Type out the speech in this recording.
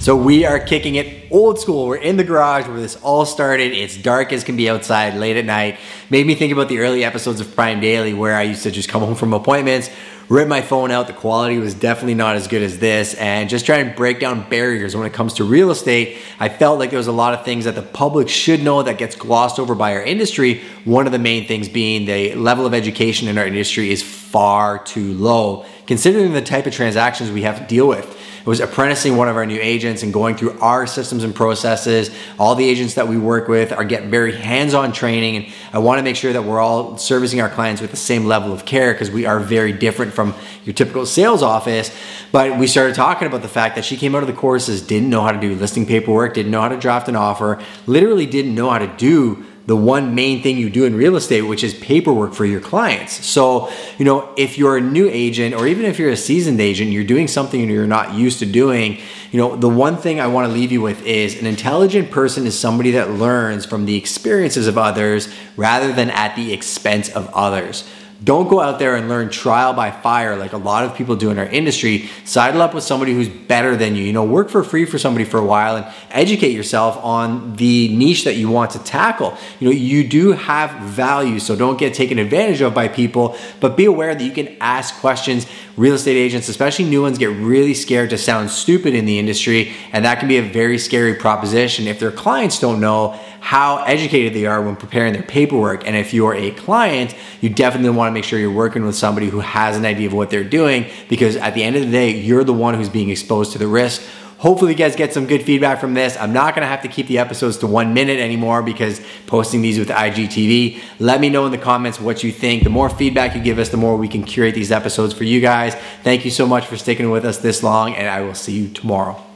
So we are kicking it old school. We're in the garage where this all started. It's dark as can be outside late at night. Made me think about the early episodes of Prime Daily where I used to just come home from appointments, rip my phone out. The quality was definitely not as good as this, and just try and break down barriers when it comes to real estate. I felt like there was a lot of things that the public should know that gets glossed over by our industry. One of the main things being the level of education in our industry is far too low, considering the type of transactions we have to deal with. It was apprenticing one of our new agents and going through our systems and processes. All the agents that we work with are getting very hands-on training, and I want to make sure that we're all servicing our clients with the same level of care because we are very different from your typical sales office. But we started talking about the fact that she came out of the courses, didn't know how to do listing paperwork, didn't know how to draft an offer, literally didn't know how to do the one main thing you do in real estate, which is paperwork for your clients. So, you know, if you're a new agent or even if you're a seasoned agent, you're doing something you're not used to doing, you know, the one thing I want to leave you with is an intelligent person is somebody that learns from the experiences of others rather than at the expense of others. Don't go out there and learn trial by fire like a lot of people do in our industry. Sidle up with somebody who's better than you. You know, work for free for somebody for a while and educate yourself on the niche that you want to tackle. You know, you do have value, so don't get taken advantage of by people, but be aware that you can ask questions. Real estate agents, especially new ones, get really scared to sound stupid in the industry, and that can be a very scary proposition if their clients don't know how educated they are when preparing their paperwork. And if you're a client, you definitely want to make sure you're working with somebody who has an idea of what they're doing because at the end of the day, you're the one who's being exposed to the risk. Hopefully, you guys get some good feedback from this. I'm not gonna have to keep the episodes to one minute anymore because posting these with IGTV. Let me know in the comments what you think. The more feedback you give us, the more we can curate these episodes for you guys. Thank you so much for sticking with us this long, and I will see you tomorrow.